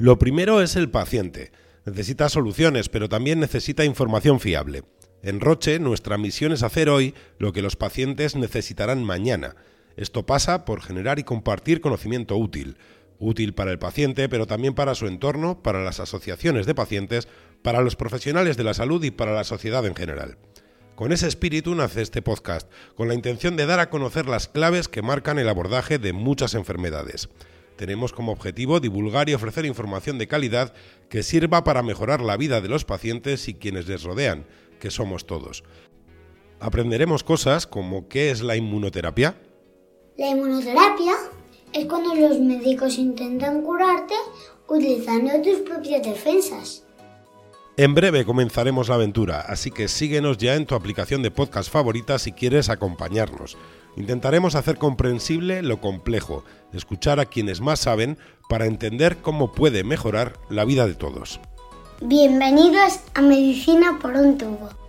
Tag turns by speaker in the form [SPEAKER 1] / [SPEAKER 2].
[SPEAKER 1] Lo primero es el paciente. Necesita soluciones, pero también necesita información fiable. En Roche, nuestra misión es hacer hoy lo que los pacientes necesitarán mañana. Esto pasa por generar y compartir conocimiento útil. Útil para el paciente, pero también para su entorno, para las asociaciones de pacientes, para los profesionales de la salud y para la sociedad en general. Con ese espíritu nace este podcast, con la intención de dar a conocer las claves que marcan el abordaje de muchas enfermedades. Tenemos como objetivo divulgar y ofrecer información de calidad que sirva para mejorar la vida de los pacientes y quienes les rodean, que somos todos. Aprenderemos cosas como qué es la inmunoterapia.
[SPEAKER 2] La inmunoterapia es cuando los médicos intentan curarte utilizando tus propias defensas.
[SPEAKER 1] En breve comenzaremos la aventura, así que síguenos ya en tu aplicación de podcast favorita si quieres acompañarnos. Intentaremos hacer comprensible lo complejo, escuchar a quienes más saben para entender cómo puede mejorar la vida de todos.
[SPEAKER 2] Bienvenidos a Medicina por un tubo.